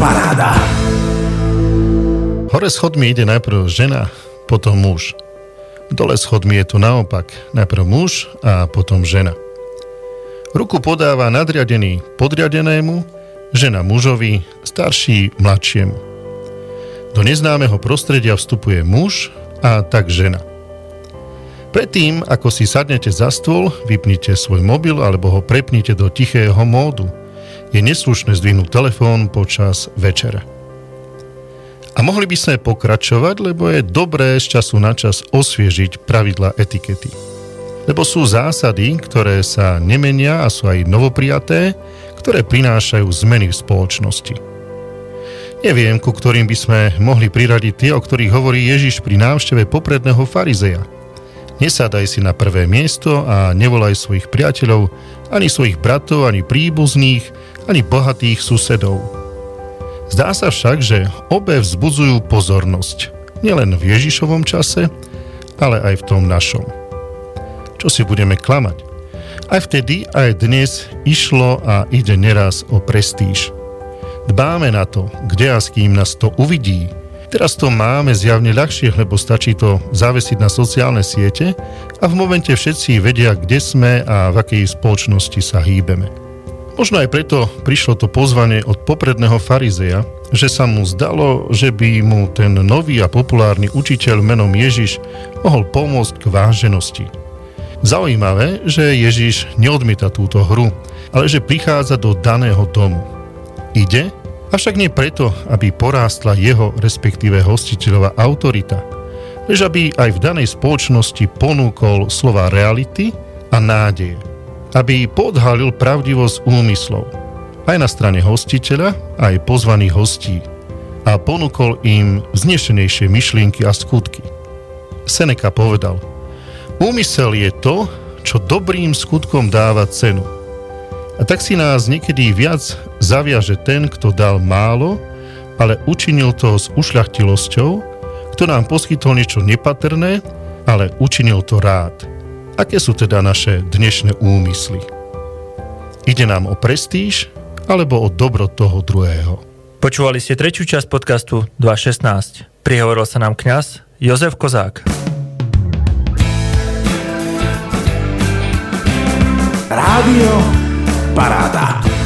Paráda. Hore schodmi ide najprv žena, potom muž. Dole schodmi je to naopak. Najprv muž a potom žena. Ruku podáva nadriadený podriadenému, žena mužovi, starší mladšiemu. Do neznámeho prostredia vstupuje muž a tak žena. Predtým, ako si sadnete za stôl, vypnite svoj mobil alebo ho prepnite do tichého módu – je neslušné zdvihnúť telefón počas večera. A mohli by sme pokračovať, lebo je dobré z času na čas osviežiť pravidla etikety. Lebo sú zásady, ktoré sa nemenia a sú aj novoprijaté, ktoré prinášajú zmeny v spoločnosti. Neviem, ku ktorým by sme mohli priradiť tie, o ktorých hovorí Ježiš pri návšteve popredného farizeja. Nesádaj si na prvé miesto a nevolaj svojich priateľov, ani svojich bratov, ani príbuzných, ani bohatých susedov. Zdá sa však, že obe vzbudzujú pozornosť, nielen v Ježišovom čase, ale aj v tom našom. Čo si budeme klamať? Aj vtedy, aj dnes išlo a ide neraz o prestíž. Dbáme na to, kde a s kým nás to uvidí. Teraz to máme zjavne ľahšie, lebo stačí to zavesiť na sociálne siete a v momente všetci vedia, kde sme a v akej spoločnosti sa hýbeme. Možno aj preto prišlo to pozvanie od popredného farizeja, že sa mu zdalo, že by mu ten nový a populárny učiteľ menom Ježiš mohol pomôcť k váženosti. Zaujímavé, že Ježiš neodmieta túto hru, ale že prichádza do daného domu. Ide, avšak nie preto, aby porástla jeho, respektíve hostiteľová autorita, lež aby aj v danej spoločnosti ponúkol slova reality a nádeje aby podhalil pravdivosť úmyslov aj na strane hostiteľa, aj pozvaných hostí a ponúkol im vznešenejšie myšlienky a skutky. Seneca povedal, úmysel je to, čo dobrým skutkom dáva cenu. A tak si nás niekedy viac zaviaže ten, kto dal málo, ale učinil to s ušľachtilosťou, kto nám poskytol niečo nepatrné, ale učinil to rád. Aké sú teda naše dnešné úmysly? Ide nám o prestíž alebo o dobro toho druhého? Počúvali ste tretiu časť podcastu 2.16. Prihovoril sa nám kňaz Jozef Kozák. Rádio Paráda.